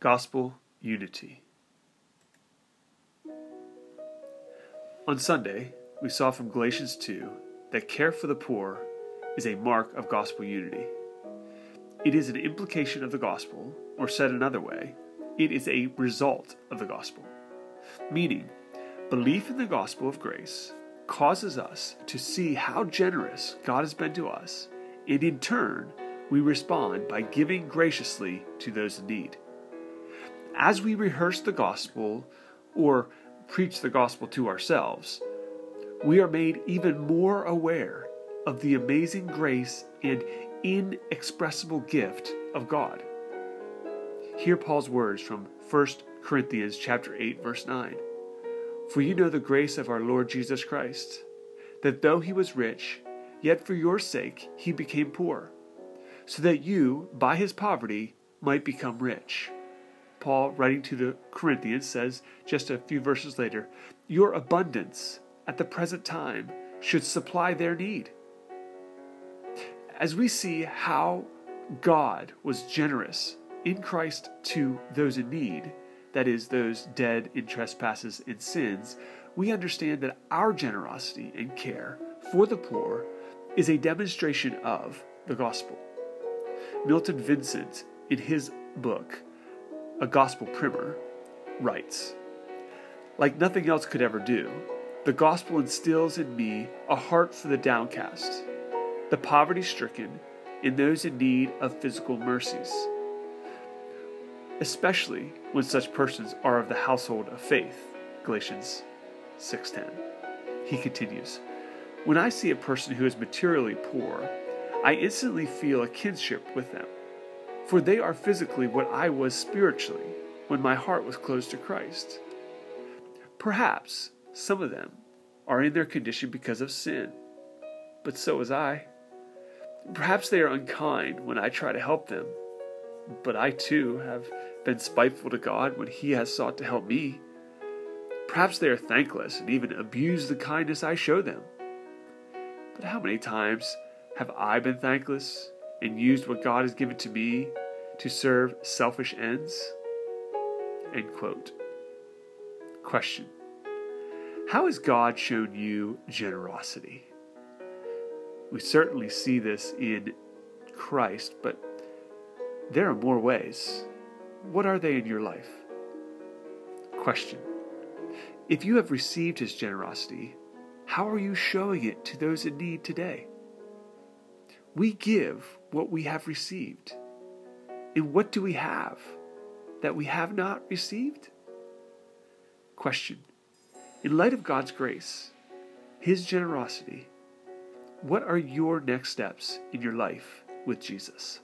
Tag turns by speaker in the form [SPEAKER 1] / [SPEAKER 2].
[SPEAKER 1] Gospel Unity. On Sunday, we saw from Galatians 2 that care for the poor is a mark of gospel unity. It is an implication of the gospel, or said another way, it is a result of the gospel. Meaning, belief in the gospel of grace causes us to see how generous God has been to us, and in turn, we respond by giving graciously to those in need. As we rehearse the gospel or preach the gospel to ourselves, we are made even more aware of the amazing grace and inexpressible gift of God. Hear Paul's words from 1 Corinthians chapter 8 verse 9. For you know the grace of our Lord Jesus Christ, that though he was rich, yet for your sake he became poor, so that you by his poverty might become rich. Paul, writing to the Corinthians, says just a few verses later, Your abundance at the present time should supply their need. As we see how God was generous in Christ to those in need, that is, those dead in trespasses and sins, we understand that our generosity and care for the poor is a demonstration of the gospel. Milton Vincent, in his book, A Gospel Primer, writes Like nothing else could ever do, the gospel instills in me a heart for the downcast, the poverty stricken, and those in need of physical mercies, especially when such persons are of the household of faith. Galatians 6:10. He continues, "When I see a person who is materially poor, I instantly feel a kinship with them, for they are physically what I was spiritually when my heart was closed to Christ. Perhaps some of them are in their condition because of sin, but so was I. Perhaps they are unkind when I try to help them, but I too have been spiteful to God when He has sought to help me. Perhaps they are thankless and even abuse the kindness I show them. But how many times have I been thankless and used what God has given to me to serve selfish ends? End quote. Question How has God shown you generosity? We certainly see this in Christ, but there are more ways. What are they in your life? Question If you have received His generosity, how are you showing it to those in need today? We give what we have received. And what do we have that we have not received? Question In light of God's grace, His generosity, what are your next steps in your life with Jesus?